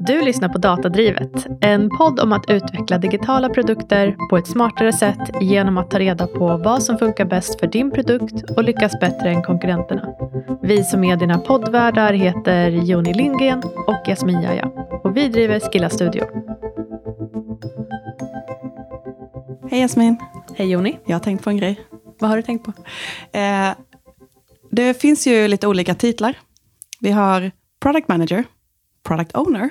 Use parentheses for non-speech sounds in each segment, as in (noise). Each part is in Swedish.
Du lyssnar på Datadrivet, en podd om att utveckla digitala produkter på ett smartare sätt genom att ta reda på vad som funkar bäst för din produkt och lyckas bättre än konkurrenterna. Vi som är dina poddvärdar heter Joni Lindgren och Jasmin Jaja och vi driver Skilla Studio. Hej Jasmin. Hej Joni. Jag har tänkt på en grej. Vad har du tänkt på? Eh, det finns ju lite olika titlar. Vi har Product Manager, Product Owner.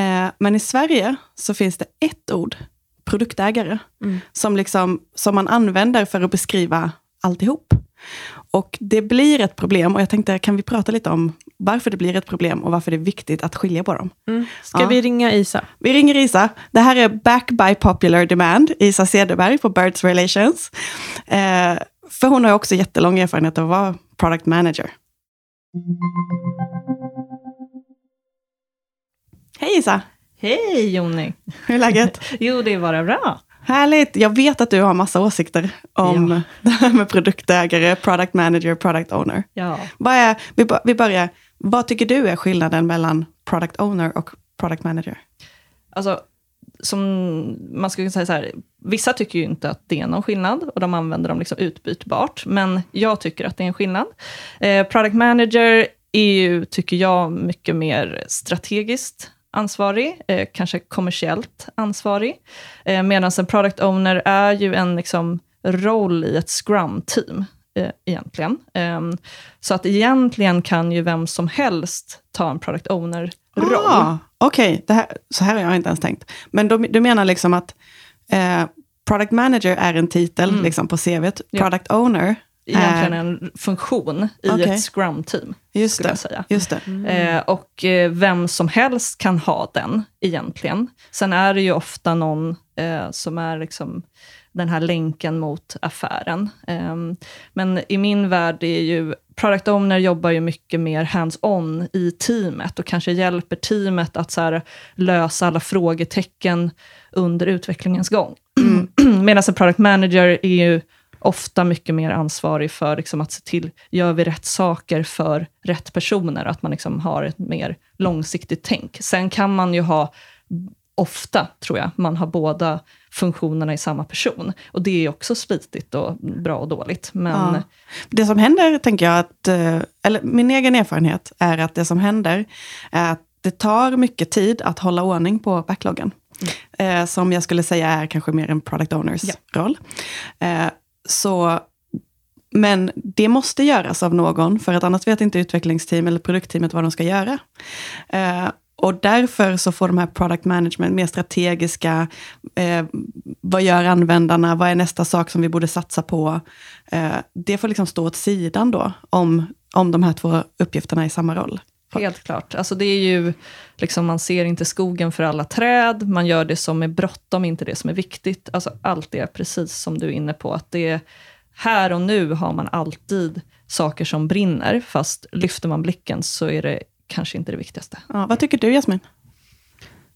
Eh, men i Sverige så finns det ett ord, produktägare, Mm. som, liksom, som man använder för att beskriva alltihop. Och det blir ett problem och jag tänkte, kan vi prata lite om varför det blir ett problem och varför det är viktigt att skilja på dem? Mm. Ska Ja. vi ringa Isa? Vi ringer Isa. Det här är Back by Popular Demand, Isa Cederberg på Birds Relations. Eh, för hon har också jättelång erfarenhet av att vara product manager. Hej Isa, Hej Jonny! hur är läget? (laughs) Jo, det är bara bra. Härligt. Jag vet att du har massa åsikter om Ja. (laughs) det här med produktägare, product manager, product owner. Ja. Vad är, vi, bör- vi börjar. Vad tycker du är skillnaden mellan product owner och product manager? Alltså, som man skulle säga så här, vissa tycker ju inte att det är någon skillnad och de använder dem liksom utbytbart, men jag tycker att det är en skillnad. Eh, product manager är ju, tycker jag, mycket mer strategiskt ansvarig, eh, kanske kommersiellt ansvarig, eh, medan en product owner är ju en liksom, roll i ett scrum-team. Eh, egentligen. Ehm, så att egentligen kan ju vem som helst ta en product owner-roll. Ah, Okej, här, så här har jag inte ens tänkt. Men då, du menar liksom att eh, product manager är en titel Mm. liksom på. Ja. Product owner egentligen är... en funktion i Okej. ett scrum-team, Just det. jag säga. Just det. Eh, och eh, vem som helst kan ha den, egentligen. Sen är det ju ofta någon eh, som är liksom den här länken mot affären. Ehm, men i min värld är ju Product Owner jobbar ju mycket mer hands-on i teamet och kanske hjälper teamet att så lösa alla frågetecken under utvecklingens gång. (clears throat) Medan en Product Manager är ju ofta mycket mer ansvarig för liksom att se till, gör vi rätt saker för rätt personer? Att man liksom har ett mer långsiktigt tänk. Sen kan man ju ha, ofta tror jag, man har båda funktionerna i samma person. Och det är också slitigt och bra och dåligt. Men Ja. Det som händer, tänker jag, att, eh, eller min egen erfarenhet är att det som händer är att det tar mycket tid att hålla ordning på backloggen. Eh, som jag skulle säga är kanske mer en product owners Ja. roll. Eh, så, men det måste göras av någon, för att annars vet inte utvecklingsteam eller produktteamet vad de ska göra. Eh, och därför så får de här product management mer strategiska, eh, vad gör användarna, vad är nästa sak som vi borde satsa på? Eh, det får liksom stå åt sidan då, om, om de här två uppgifterna är i samma roll. Helt klart. Alltså det är ju, liksom, man ser inte skogen för alla träd, man gör det som är bråttom, inte det som är viktigt. Alltså allt det är precis som du är inne på, att det är här och nu har man alltid saker som brinner, fast lyfter man blicken så är det kanske inte det viktigaste. Ja, vad tycker du Jasmin?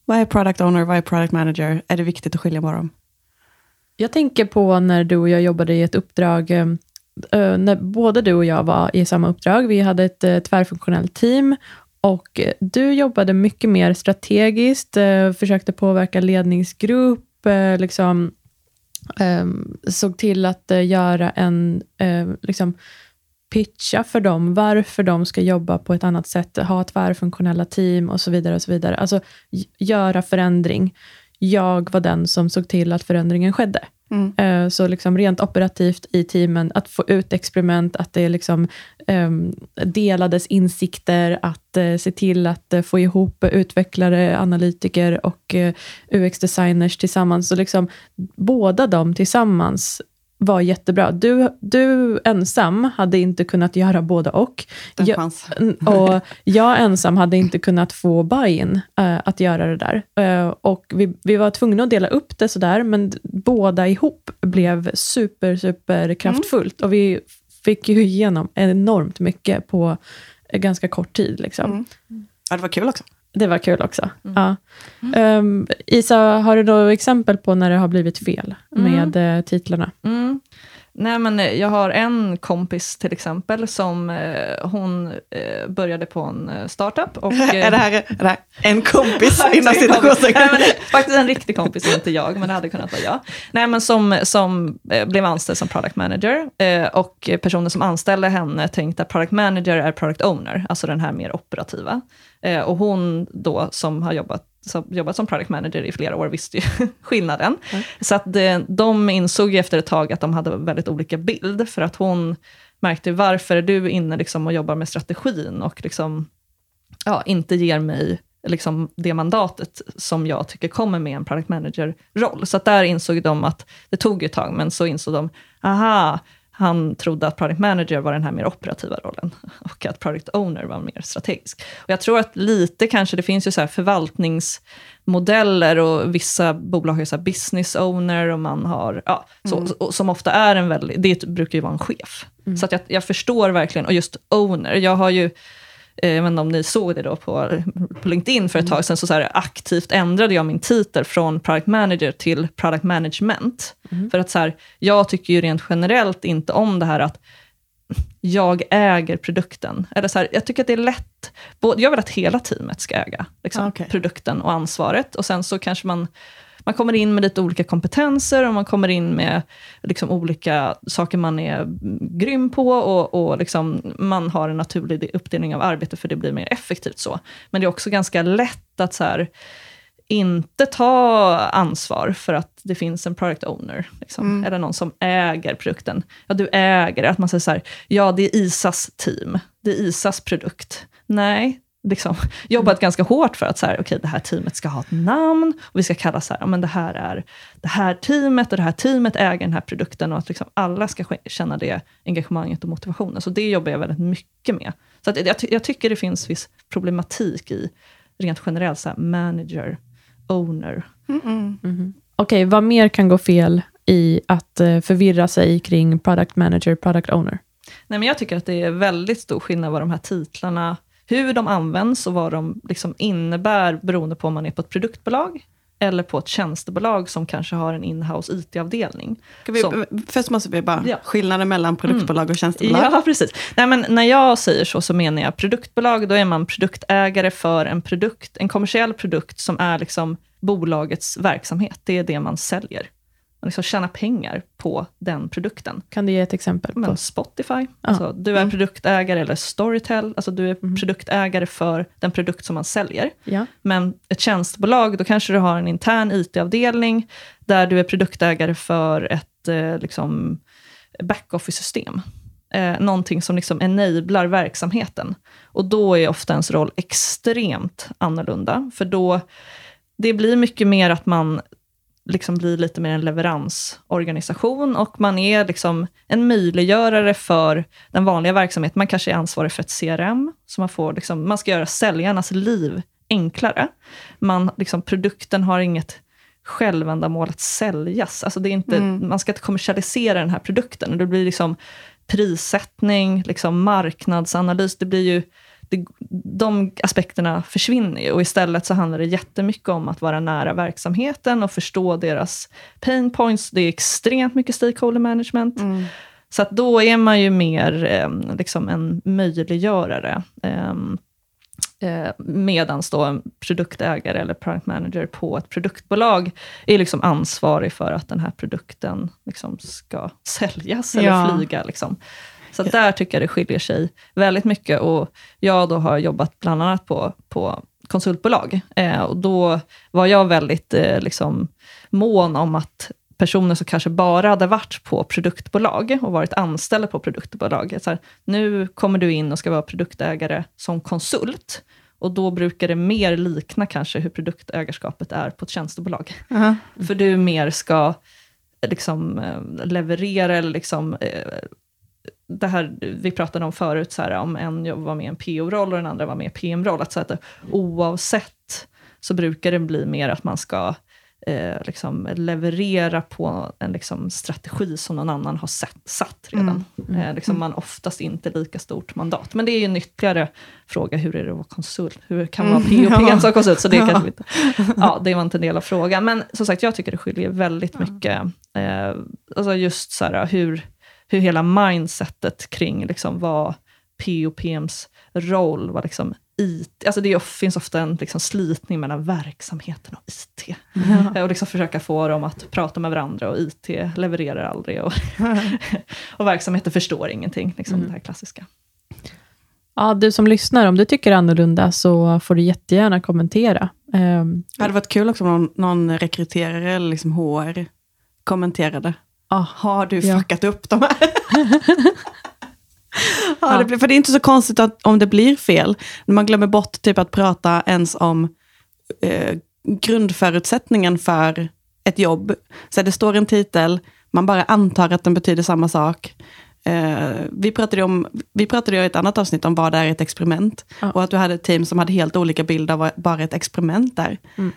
Vad är product owner, vad är product manager? Är det viktigt att skilja på dem? Jag tänker på när du och jag jobbade i ett uppdrag, eh, Eh, när både du och jag var i samma uppdrag. Vi hade ett eh, tvärfunktionellt team och eh, du jobbade mycket mer strategiskt, eh, försökte påverka ledningsgrupp, eh, liksom, eh, såg till att eh, göra en, eh, liksom, pitcha för dem, varför de ska jobba på ett annat sätt, ha tvärfunktionella team och så vidare. och så vidare. Alltså göra förändring. Jag var den som såg till att förändringen skedde. Mm. Eh, Så liksom rent operativt i teamen, att få ut experiment, att det liksom em, delades insikter, att eh, se till att eh, få ihop utvecklare, analytiker och eh, UX-designers tillsammans. Så liksom, båda de tillsammans var jättebra. Du, du ensam hade inte kunnat göra båda och. Jag-. Mm, Och jag ensam hade inte kunnat få buy-in eh, att göra det där. Eh, och vi, vi var tvungna att dela upp det sådär, men båda ihop blev super, super kraftfullt. Och vi fick ju igenom enormt mycket på eh, ganska kort tid. Liksom. Mm. Ja, det var kul också. Det var kul också. Mm. Ja. Ehm, Isa, har du några exempel på när det har blivit fel Mm. med eh, titlarna? Mm. Nej, men eh, jag har en kompis till exempel som eh, hon eh, började på en eh, startup. Och, (laughs) är, eh, det här, är det här en kompis. (laughs) Nej, citationstecken? är Faktiskt en riktig kompis, inte jag, men det hade kunnat vara jag. Nej, men som, som blev anställd som product manager. Och personen som anställde henne tänkte att product manager är product owner, alltså den här mer operativa. Och hon då, som har jobbat som, jobbat som product manager i flera år, visste ju (laughs) skillnaden. Så att det, de insåg ju efter ett tag att de hade väldigt olika bild, för att hon märkte varför är du inne liksom och jobbar med strategin och liksom, ja, inte ger mig liksom det mandatet som jag tycker kommer med en product manager-roll. Så där insåg de att det tog ett tag, men så insåg de, aha, han trodde att product manager var den här mer operativa rollen (laughs) och att product owner var mer strategisk. Och jag tror att lite kanske, det finns ju så här förvaltningsmodeller och vissa bolag har så business owner och man har, ja, så, Mm. och, som ofta är en väldigt, det brukar ju vara en chef. Så att jag, jag förstår verkligen, och just owner, jag har ju jag vet inte om ni såg det då på, på LinkedIn för ett tag sedan, så, så här, aktivt ändrade jag min titel från product manager till product management. För att så här, jag tycker ju rent generellt inte om det här att jag äger produkten. Eller så här, jag tycker att det är lätt, jag vill att hela teamet ska äga liksom, Ah, okej. produkten och ansvaret. Och sen så kanske man, man kommer in med lite olika kompetenser och man kommer in med liksom, olika saker man är mm, grym på och, och liksom, man har en naturlig uppdelning av arbete för det blir mer effektivt så. Men det är också ganska lätt att så här, inte ta ansvar för att det finns en product owner, liksom, eller någon som äger produkten. Ja, du äger, att man säger så här, ja det är Isas team, det är Isas produkt. Nej, liksom, (laughs) jobbat ganska hårt för att så här, okay, det här teamet ska ha ett namn, och vi ska kalla så här, men det här är det här teamet, och det här teamet äger den här produkten, och att liksom alla ska sk- känna det engagemanget och motivationen. Så det jobbar jag väldigt mycket med. Så att jag, jag tycker det finns viss problematik i, rent generellt, så här, manager, owner. Okej, vad mer kan gå fel i att eh, förvirra sig kring product manager, product owner? Nej, men jag tycker att det är väldigt stor skillnad vad de här titlarna, hur de används och vad de liksom innebär beroende på om man är på ett produktbolag eller på ett tjänstebolag som kanske har en inhouse IT-avdelning. Först måste vi bara, Ja. skillnaden mellan produktbolag och tjänstebolag. Ja, precis. Nej, men när jag säger så, så menar jag produktbolag, då är man produktägare för en produkt, en kommersiell produkt som är liksom bolagets verksamhet. Det är det man säljer. Liksom tjänar pengar på den produkten. Kan du ge ett exempel? Men på? Spotify, alltså, du är produktägare, eller Storytel, alltså du är Mm. produktägare för den produkt som man säljer. Ja. Men ett tjänstebolag, då kanske du har en intern IT-avdelning, där du är produktägare för ett eh, liksom, backoffice-system. Eh, någonting som liksom enablar verksamheten. Och då är ofta ens roll extremt annorlunda, för då, det blir mycket mer att man liksom blir lite mer en leveransorganisation och man är liksom en möjliggörare för den vanliga verksamheten. Man kanske är ansvarig för ett CRM, så man, får liksom, man ska göra säljarnas liv enklare. Man, liksom, produkten har inget självändamål att säljas. Alltså det är inte, Man ska inte kommersialisera den här produkten. Det blir liksom prissättning, liksom marknadsanalys. Det blir ju, det, de aspekterna försvinner ju och istället så handlar det jättemycket om att vara nära verksamheten och förstå deras pain points. Det är extremt mycket stakeholder management. Så att då är man ju mer eh, liksom en möjliggörare. Eh, eh, Medan då en produktägare eller product manager på ett produktbolag är liksom ansvarig för att den här produkten liksom ska säljas eller Ja. flyga. Liksom. Så att där tycker jag det skiljer sig väldigt mycket. Och jag då har jobbat bland annat på, på konsultbolag. Eh, och då var jag väldigt eh, liksom, mån om att personer som kanske bara hade varit på produktbolag och varit anställda på produktbolag. Så här, nu kommer du in och ska vara produktägare som konsult. Och då brukar det mer likna kanske hur produktägarskapet är på ett tjänstebolag. Aha. För du mer ska liksom, eh, leverera eller liksom, eh, det här vi pratade om förut, så här, om en var med i en PO-roll och den andra var med i PM-roll, att, så att oavsett så brukar det bli mer att man ska eh, liksom leverera på en liksom, strategi som någon annan har sett, satt redan. Eh, liksom man oftast inte lika stort mandat. Men det är ju en ytterligare fråga, hur är det att vara konsult? Hur kan man vara Mm, PO och ja. PM som konsult? Så det kanske vi inte, ja, det var inte en del av frågan. Men som sagt, jag tycker det skiljer väldigt mycket. Eh, alltså just så här, hur, hur hela mindsetet kring liksom vad P och PMs roll var liksom IT, alltså det finns ofta en liksom slitning mellan verksamheten och IT. Mm. (laughs) Och liksom försöka få dem att prata med varandra och IT levererar aldrig och, (laughs) (laughs) och verksamheten förstår ingenting. Liksom mm. Det här klassiska. Ja, du som lyssnar, om du tycker annorlunda så får du jättegärna kommentera. Um, det hade varit kul också om någon, någon rekryterare eller liksom HR kommenterade. Har du ja. fuckat upp de här? (laughs) ja, det blir, för det är inte så konstigt att, om det blir fel. När man glömmer bort typ att prata ens om eh, grundförutsättningen för ett jobb. Så det står en titel, man bara antar att den betyder samma sak. Eh, vi, pratade om, vi pratade i ett annat avsnitt om vad det är ett experiment. Ja. Och att du hade ett team som hade helt olika bilder av vad bara ett experiment är. Mm.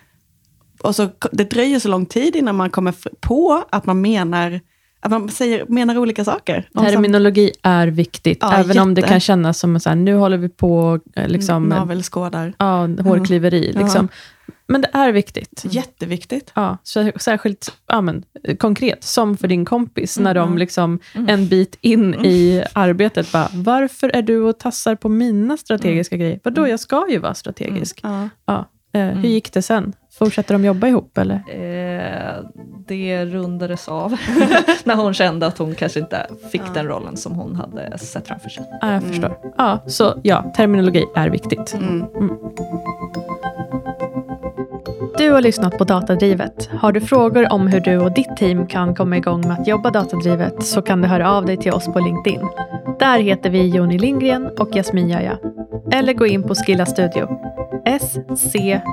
Och så, det dröjer så lång tid innan man kommer på att man menar att man säger, menar olika saker. Terminologi är viktigt, ja, även jätte. om det kan kännas som att nu håller vi på... Eh, liksom, Navelskådar. Ja, hårklyveri. Mm. Liksom. Men det är viktigt. Jätteviktigt. Ja, särskilt ja, men, konkret, som för din kompis, mm. när de liksom, mm. en bit in mm. i arbetet bara, varför är du och tassar på mina strategiska mm. grejer? Vadå, jag ska ju vara strategisk. Ja. ja. Eh, hur gick det sen? Fortsätter de jobba ihop eller? Eh, det rundades av (laughs) när hon kände att hon kanske inte fick ja. den rollen som hon hade sett framför sig. Ja, jag förstår. Mm. Ja, så ja, terminologi är viktigt. Mm. Mm. Du har lyssnat på Datadrivet. Har du frågor om hur du och ditt team kan komma igång med att jobba datadrivet så kan du höra av dig till oss på LinkedIn. Där heter vi Joni Lindgren och Jasmin Jaja. Eller gå in på Skilla Studio. S-C-I-L-L-A.